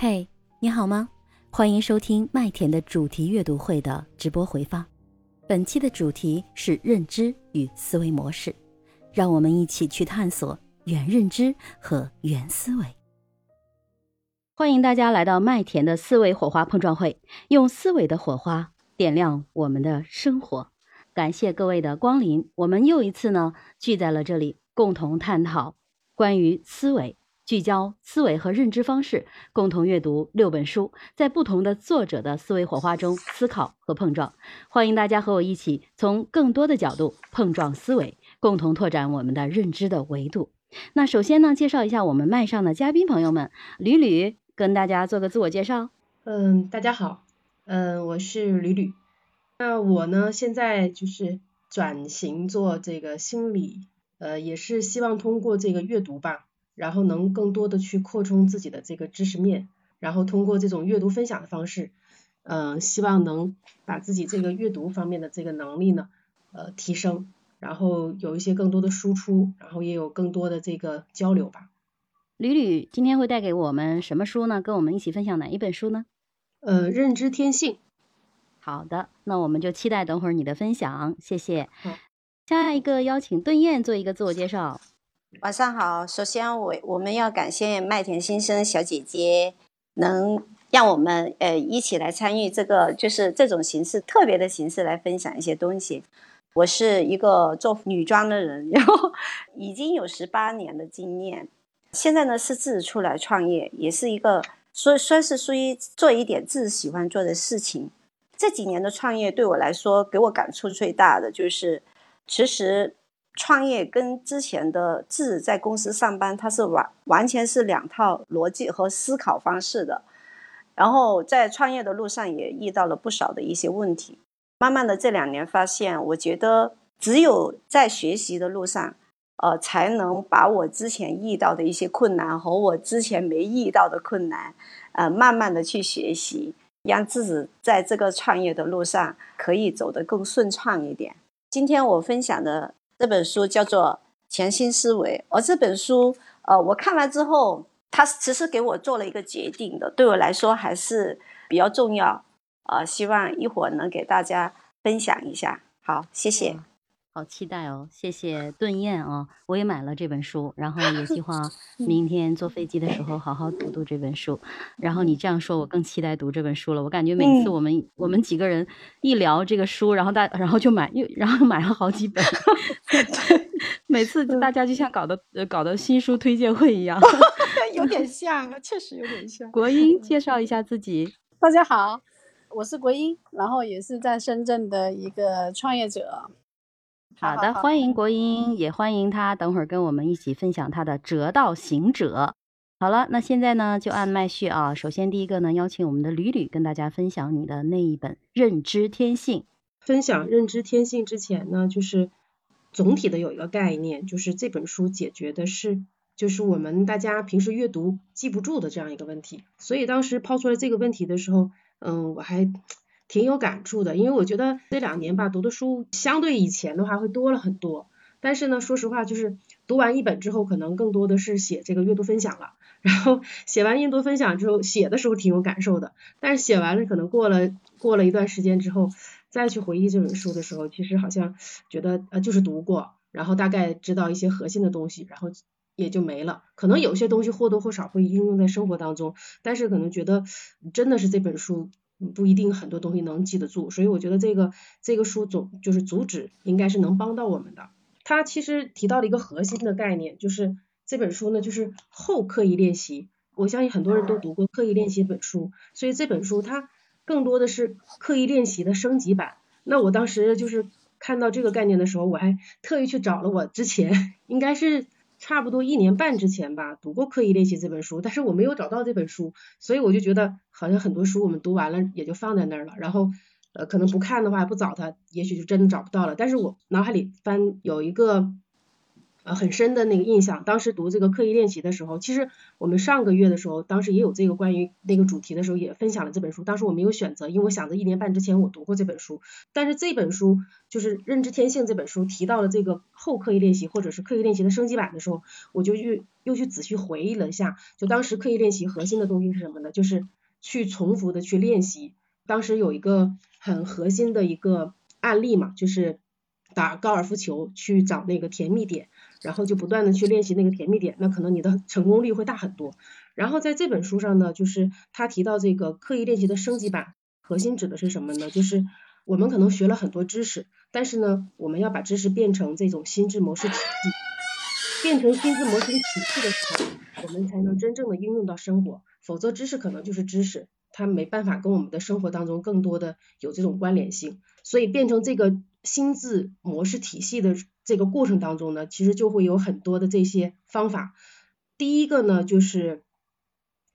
嘿，你好吗？欢迎收听麦田的主题阅读会的直播回放。本期的主题是认知与思维模式，让我们一起去探索原认知和原思维。欢迎大家来到麦田的思维火花碰撞会，用思维的火花点亮我们的生活。感谢各位的光临，我们又一次呢聚在了这里，共同探讨关于思维。聚焦思维和认知方式，共同阅读六本书，在不同的作者的思维火花中思考和碰撞。欢迎大家和我一起从更多的角度碰撞思维，共同拓展我们的认知的维度。那首先呢，介绍一下我们麦上的嘉宾朋友们，吕吕跟大家做个自我介绍。嗯，大家好，嗯，我是吕吕。那我呢，现在就是转型做这个心理，呃，也是希望通过这个阅读吧。然后能更多的去扩充自己的这个知识面，然后通过这种阅读分享的方式，嗯，希望能把自己这个阅读方面的这个能力呢，呃，提升，然后有一些更多的输出，然后也有更多的这个交流吧。吕吕今天会带给我们什么书呢？跟我们一起分享哪一本书呢？呃，认知天性。好的，那我们就期待等会儿你的分享，谢谢。下一个邀请邓燕做一个自我介绍。晚上好，首先我我们要感谢麦田先生小姐姐，能让我们呃一起来参与这个就是这种形式特别的形式来分享一些东西。我是一个做女装的人，然后已经有十八年的经验，现在呢是自己出来创业，也是一个说算是属于做一点自己喜欢做的事情。这几年的创业对我来说，给我感触最大的就是，其实。创业跟之前的自己在公司上班，它是完完全是两套逻辑和思考方式的。然后在创业的路上也遇到了不少的一些问题。慢慢的这两年发现，我觉得只有在学习的路上，呃，才能把我之前遇到的一些困难和我之前没遇到的困难，呃，慢慢的去学习，让自己在这个创业的路上可以走得更顺畅一点。今天我分享的。这本书叫做《潜心思维》，而这本书，呃，我看完之后，它其实给我做了一个决定的，对我来说还是比较重要，呃，希望一会儿能给大家分享一下。好，谢谢。好期待哦！谢谢顿燕啊，我也买了这本书，然后也计划 明天坐飞机的时候好好读读这本书。然后你这样说，我更期待读这本书了。我感觉每次我们我们几个人一聊这个书，然后大然后就买又然后买了好几本，每次大家就像搞的搞的新书推荐会一样，有点像，确实有点像。国英介绍一下自己，大家好，我是国英，然后也是在深圳的一个创业者。好的，欢迎国英，也欢迎他等会儿跟我们一起分享他的《折道行者》。好了，那现在呢就按麦序啊。首先第一个呢，邀请我们的吕吕跟大家分享你的那一本《认知天性》。分享《认知天性》之前呢，就是总体的有一个概念，就是这本书解决的是就是我们大家平时阅读记不住的这样一个问题。所以当时抛出来这个问题的时候，嗯，我还。挺有感触的，因为我觉得这两年吧，读的书相对以前的话会多了很多。但是呢，说实话，就是读完一本之后，可能更多的是写这个阅读分享了。然后写完阅读分享之后，写的时候挺有感受的。但是写完了，可能过了过了一段时间之后，再去回忆这本书的时候，其实好像觉得呃就是读过，然后大概知道一些核心的东西，然后也就没了。可能有些东西或多或少会应用在生活当中，但是可能觉得真的是这本书。不一定很多东西能记得住，所以我觉得这个这个书总就是主旨应该是能帮到我们的。它其实提到了一个核心的概念，就是这本书呢就是后刻意练习。我相信很多人都读过刻意练习本书，所以这本书它更多的是刻意练习的升级版。那我当时就是看到这个概念的时候，我还特意去找了我之前 应该是。差不多一年半之前吧，读过《刻意练习》这本书，但是我没有找到这本书，所以我就觉得好像很多书我们读完了也就放在那儿了，然后呃可能不看的话不找它，也许就真的找不到了。但是我脑海里翻有一个呃很深的那个印象。当时读这个刻意练习的时候，其实我们上个月的时候，当时也有这个关于那个主题的时候，也分享了这本书。当时我没有选择，因为我想着一年半之前我读过这本书，但是这本书就是《认知天性》这本书提到了这个后刻意练习或者是刻意练习的升级版的时候，我就去又去仔细回忆了一下，就当时刻意练习核心的东西是什么呢？就是去重复的去练习。当时有一个很核心的一个案例嘛，就是打高尔夫球去找那个甜蜜点，然后就不断的去练习那个甜蜜点，那可能你的成功率会大很多。然后在这本书上呢，就是他提到这个刻意练习的升级版，核心指的是什么呢？就是我们可能学了很多知识，但是呢，我们要把知识变成这种心智模式体系，变成心智模式体系的时候，我们才能真正的应用到生活，否则知识可能就是知识。它没办法跟我们的生活当中更多的有这种关联性，所以变成这个心智模式体系的这个过程当中呢，其实就会有很多的这些方法。第一个呢，就是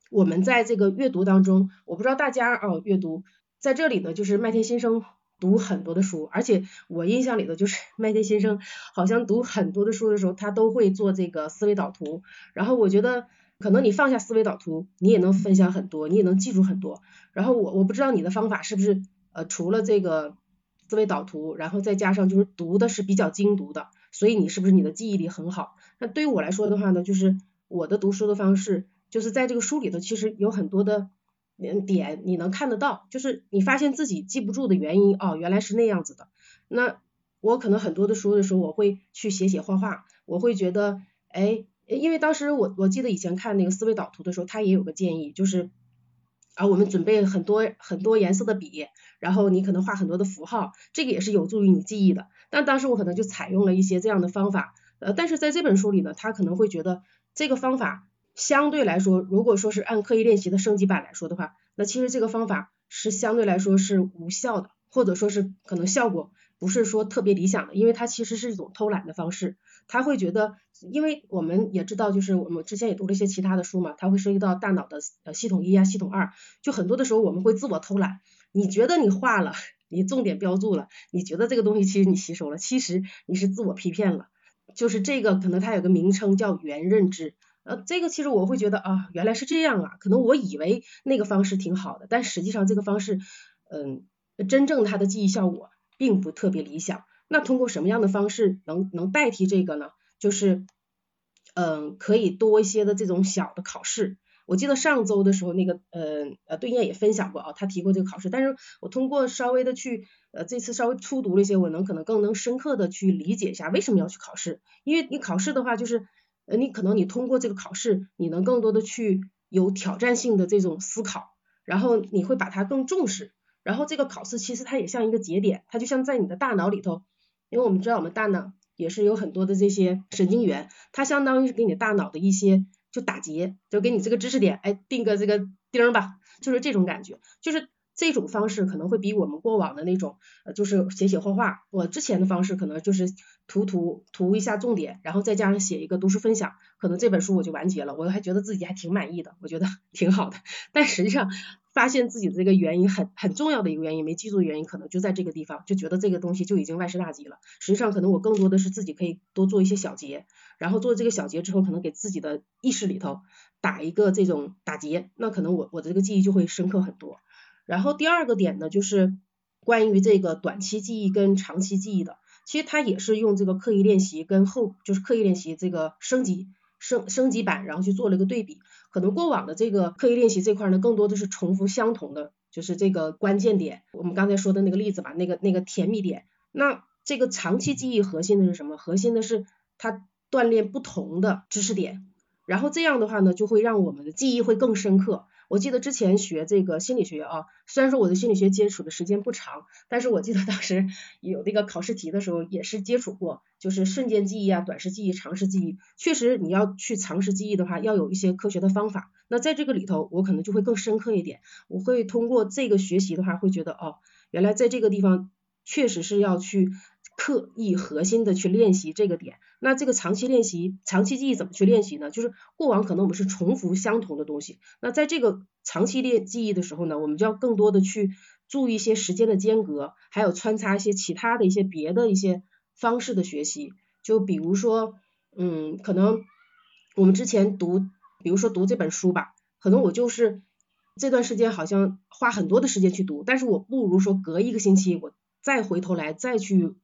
我们在这个阅读当中，我不知道大家哦，阅读在这里呢，就是麦田先生读很多的书，而且我印象里的就是麦田先生好像读很多的书的时候，他都会做这个思维导图，然后我觉得。可能你放下思维导图，你也能分享很多，你也能记住很多。然后我我不知道你的方法是不是呃除了这个思维导图，然后再加上就是读的是比较精读的，所以你是不是你的记忆力很好？那对于我来说的话呢，就是我的读书的方式，就是在这个书里头其实有很多的点你能看得到，就是你发现自己记不住的原因哦，原来是那样子的。那我可能很多的书的时候，我会去写写画画，我会觉得哎。因为当时我我记得以前看那个思维导图的时候，他也有个建议，就是啊，我们准备很多很多颜色的笔，然后你可能画很多的符号，这个也是有助于你记忆的。但当时我可能就采用了一些这样的方法，呃，但是在这本书里呢，他可能会觉得这个方法相对来说，如果说是按刻意练习的升级版来说的话，那其实这个方法是相对来说是无效的，或者说是可能效果不是说特别理想的，因为它其实是一种偷懒的方式。他会觉得，因为我们也知道，就是我们之前也读了一些其他的书嘛，它会涉及到大脑的呃系统一啊、系统二，就很多的时候我们会自我偷懒。你觉得你画了，你重点标注了，你觉得这个东西其实你吸收了，其实你是自我批骗了。就是这个可能它有个名称叫原认知，呃，这个其实我会觉得啊，原来是这样啊，可能我以为那个方式挺好的，但实际上这个方式，嗯，真正它的记忆效果并不特别理想。那通过什么样的方式能能代替这个呢？就是，嗯，可以多一些的这种小的考试。我记得上周的时候，那个，呃，呃，对燕也分享过啊，他提过这个考试。但是我通过稍微的去，呃，这次稍微初读了一些，我能可能更能深刻的去理解一下为什么要去考试。因为你考试的话，就是，呃，你可能你通过这个考试，你能更多的去有挑战性的这种思考，然后你会把它更重视。然后这个考试其实它也像一个节点，它就像在你的大脑里头。因为我们知道我们大脑也是有很多的这些神经元，它相当于是给你大脑的一些就打结，就给你这个知识点，哎，定个这个钉吧，就是这种感觉，就是这种方式可能会比我们过往的那种，呃，就是写写画画，我之前的方式可能就是涂涂涂一下重点，然后再加上写一个读书分享，可能这本书我就完结了，我还觉得自己还挺满意的，我觉得 挺好的，但实际上。发现自己的这个原因很很重要的一个原因没记住的原因可能就在这个地方，就觉得这个东西就已经万事大吉了。实际上可能我更多的是自己可以多做一些小结，然后做这个小结之后，可能给自己的意识里头打一个这种打结，那可能我我的这个记忆就会深刻很多。然后第二个点呢，就是关于这个短期记忆跟长期记忆的，其实它也是用这个刻意练习跟后就是刻意练习这个升级。升升级版，然后去做了一个对比，可能过往的这个刻意练习这块呢，更多的是重复相同的，就是这个关键点。我们刚才说的那个例子吧，那个那个甜蜜点。那这个长期记忆核心的是什么？核心的是它锻炼不同的知识点，然后这样的话呢，就会让我们的记忆会更深刻。我记得之前学这个心理学啊，虽然说我的心理学接触的时间不长，但是我记得当时有那个考试题的时候也是接触过，就是瞬间记忆啊、短时记忆、长时记忆。确实你要去长时记忆的话，要有一些科学的方法。那在这个里头，我可能就会更深刻一点。我会通过这个学习的话，会觉得哦，原来在这个地方确实是要去。刻意核心的去练习这个点，那这个长期练习、长期记忆怎么去练习呢？就是过往可能我们是重复相同的东西，那在这个长期练记忆的时候呢，我们就要更多的去注意一些时间的间隔，还有穿插一些其他的一些别的一些方式的学习，就比如说，嗯，可能我们之前读，比如说读这本书吧，可能我就是这段时间好像花很多的时间去读，但是我不如说隔一个星期我再回头来再去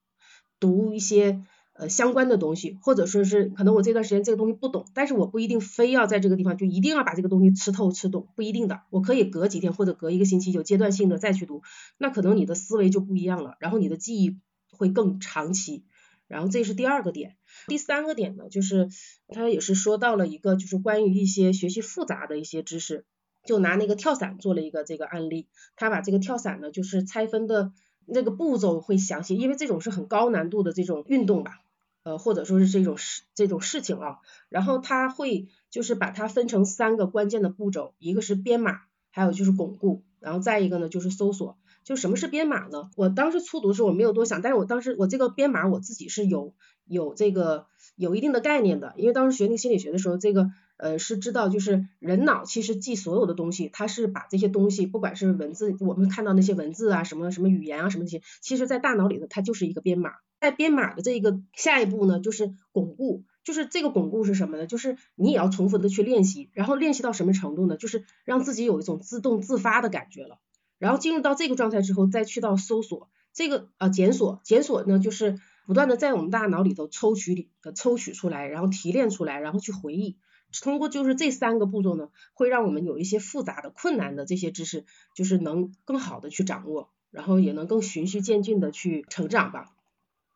读一些呃相关的东西，或者说是可能我这段时间这个东西不懂，但是我不一定非要在这个地方就一定要把这个东西吃透吃懂，不一定的，我可以隔几天或者隔一个星期有阶段性的再去读，那可能你的思维就不一样了，然后你的记忆会更长期。然后这是第二个点，第三个点呢，就是他也是说到了一个，就是关于一些学习复杂的一些知识，就拿那个跳伞做了一个这个案例，他把这个跳伞呢，就是拆分的那个步骤会详细，因为这种是很高难度的这种运动吧，呃或者说是这种事这种事情啊，然后他会就是把它分成三个关键的步骤，一个是编码，还有就是巩固，然后再一个呢就是搜索。就什么是编码呢？我当时初读的时候我没有多想，但是我当时我这个编码我自己是有有这个有一定的概念的，因为当时学那个心理学的时候，这个呃是知道就是人脑其实记所有的东西，它是把这些东西不管是文字，我们看到那些文字啊什么什么语言啊什么那些，其实在大脑里头它就是一个编码，在编码的这个下一步呢就是巩固，就是这个巩固是什么呢？就是你也要重复的去练习，然后练习到什么程度呢？就是让自己有一种自动自发的感觉了。然后进入到这个状态之后，再去到搜索这个呃检索，检索呢就是不断的在我们大脑里头抽取里呃抽取出来，然后提炼出来，然后去回忆。通过就是这三个步骤呢，会让我们有一些复杂的、困难的这些知识，就是能更好的去掌握，然后也能更循序渐进的去成长吧。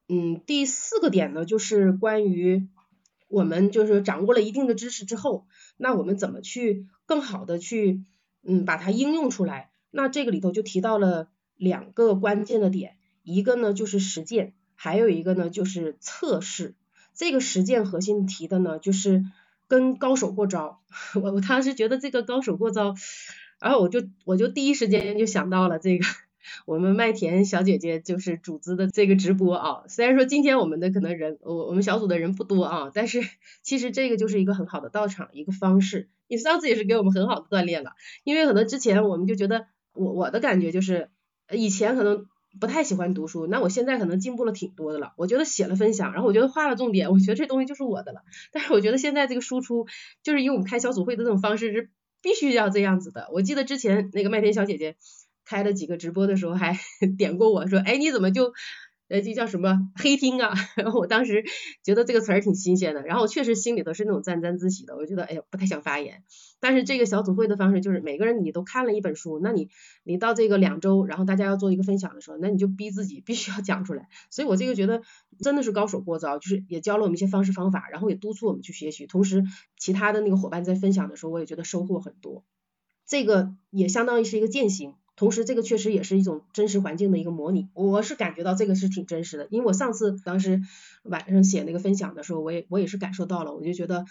嗯，第四个点呢，就是关于我们就是掌握了一定的知识之后，那我们怎么去更好的去嗯把它应用出来？那这个里头就提到了两个关键的点，一个呢就是实践，还有一个呢就是测试。这个实践核心提的呢就是跟高手过招。我我当时觉得这个高手过招，然后我就我就第一时间就想到了这个 我们麦田小姐姐就是组织的这个直播啊。虽然说今天我们的可能人我我们小组的人不多啊，但是其实这个就是一个很好的到场一个方式。你上次也是给我们很好的锻炼了，因为可能之前我们就觉得。我我的感觉就是，以前可能不太喜欢读书，那我现在可能进步了挺多的了。我觉得写了分享，然后我觉得画了重点，我觉得这东西就是我的了。但是我觉得现在这个输出，就是以我们开小组会的这种方式是必须要这样子的。我记得之前那个麦田小姐姐开了几个直播的时候，还 点过我说，哎，你怎么就？呃，这叫什么黑听啊？然后我当时觉得这个词儿挺新鲜的，然后我确实心里头是那种沾沾自喜的。我觉得哎呀，不太想发言。但是这个小组会的方式就是每个人你都看了一本书，那你你到这个两周，然后大家要做一个分享的时候，那你就逼自己必须要讲出来。所以我这个觉得真的是高手过招，就是也教了我们一些方式方法，然后也督促我们去学习。同时，其他的那个伙伴在分享的时候，我也觉得收获很多。这个也相当于是一个践行。同时，这个确实也是一种真实环境的一个模拟。我是感觉到这个是挺真实的，因为我上次当时晚上写那个分享的时候，我也我也是感受到了。我就觉得，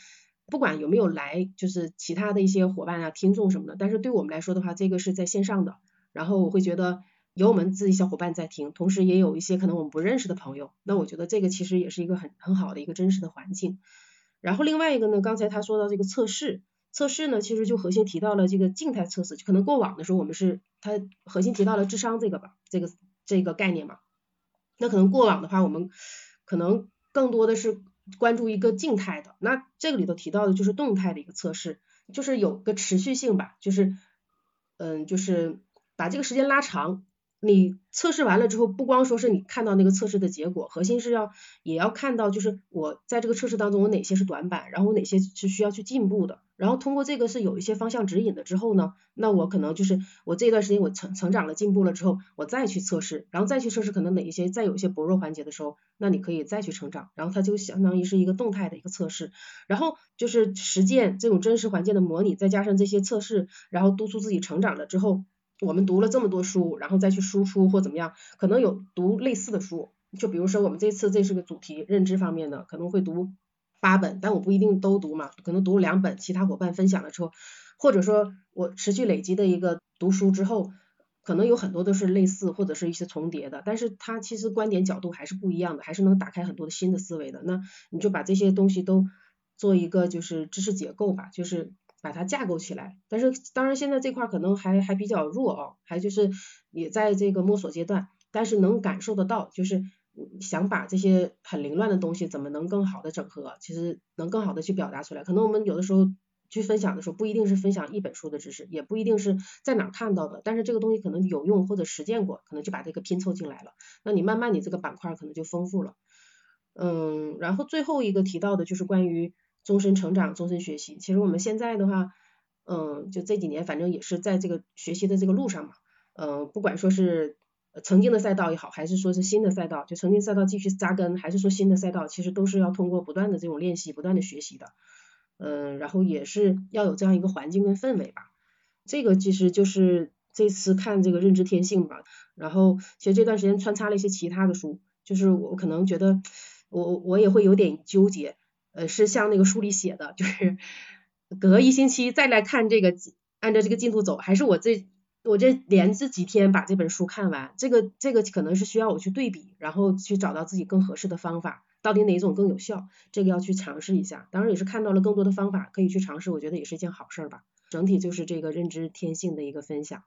不管有没有来，就是其他的一些伙伴啊、听众什么的，但是对我们来说的话，这个是在线上的。然后我会觉得有我们自己小伙伴在听，同时也有一些可能我们不认识的朋友。那我觉得这个其实也是一个很很好的一个真实的环境。然后另外一个呢，刚才他说到这个测试。测试呢，其实就核心提到了这个静态测试，就可能过往的时候我们是他核心提到了智商这个吧，这个这个概念嘛。那可能过往的话，我们可能更多的是关注一个静态的，那这个里头提到的就是动态的一个测试，就是有个持续性吧，就是嗯，就是把这个时间拉长。你测试完了之后，不光说是你看到那个测试的结果，核心是要也要看到，就是我在这个测试当中，我哪些是短板，然后我哪些是需要去进步的，然后通过这个是有一些方向指引的之后呢，那我可能就是我这段时间我成成长了进步了之后，我再去测试，然后再去测试可能哪一些再有一些薄弱环节的时候，那你可以再去成长，然后它就相当于是一个动态的一个测试，然后就是实践这种真实环境的模拟，再加上这些测试，然后督促自己成长了之后。我们读了这么多书，然后再去输出或怎么样，可能有读类似的书，就比如说我们这次这是个主题认知方面的，可能会读八本，但我不一定都读嘛，可能读两本，其他伙伴分享了之后，或者说我持续累积的一个读书之后，可能有很多都是类似或者是一些重叠的，但是它其实观点角度还是不一样的，还是能打开很多的新的思维的。那你就把这些东西都做一个就是知识结构吧，就是。把它架构起来，但是当然现在这块可能还还比较弱哦，还就是也在这个摸索阶段，但是能感受得到，就是想把这些很凌乱的东西怎么能更好的整合，其实能更好的去表达出来。可能我们有的时候去分享的时候，不一定是分享一本书的知识，也不一定是在哪看到的，但是这个东西可能有用或者实践过，可能就把这个拼凑进来了。那你慢慢你这个板块可能就丰富了。嗯，然后最后一个提到的就是关于终身成长、终身学习。其实我们现在的话，嗯，就这几年反正也是在这个学习的这个路上嘛。嗯，不管说是曾经的赛道也好，还是说是新的赛道，就曾经赛道继续扎根，还是说新的赛道，其实都是要通过不断的这种练习、不断的学习的。嗯，然后也是要有这样一个环境跟氛围吧。这个其实就是这次看这个认知天性吧。然后其实这段时间穿插了一些其他的书，就是我可能觉得。我我也会有点纠结，呃，是像那个书里写的，就是 隔一星期再来看这个，按照这个进度走，还是我这我这连着几天把这本书看完，这个这个可能是需要我去对比，然后去找到自己更合适的方法，到底哪种更有效，这个要去尝试一下。当然也是看到了更多的方法可以去尝试，我觉得也是一件好事吧。整体就是这个认知天性的一个分享。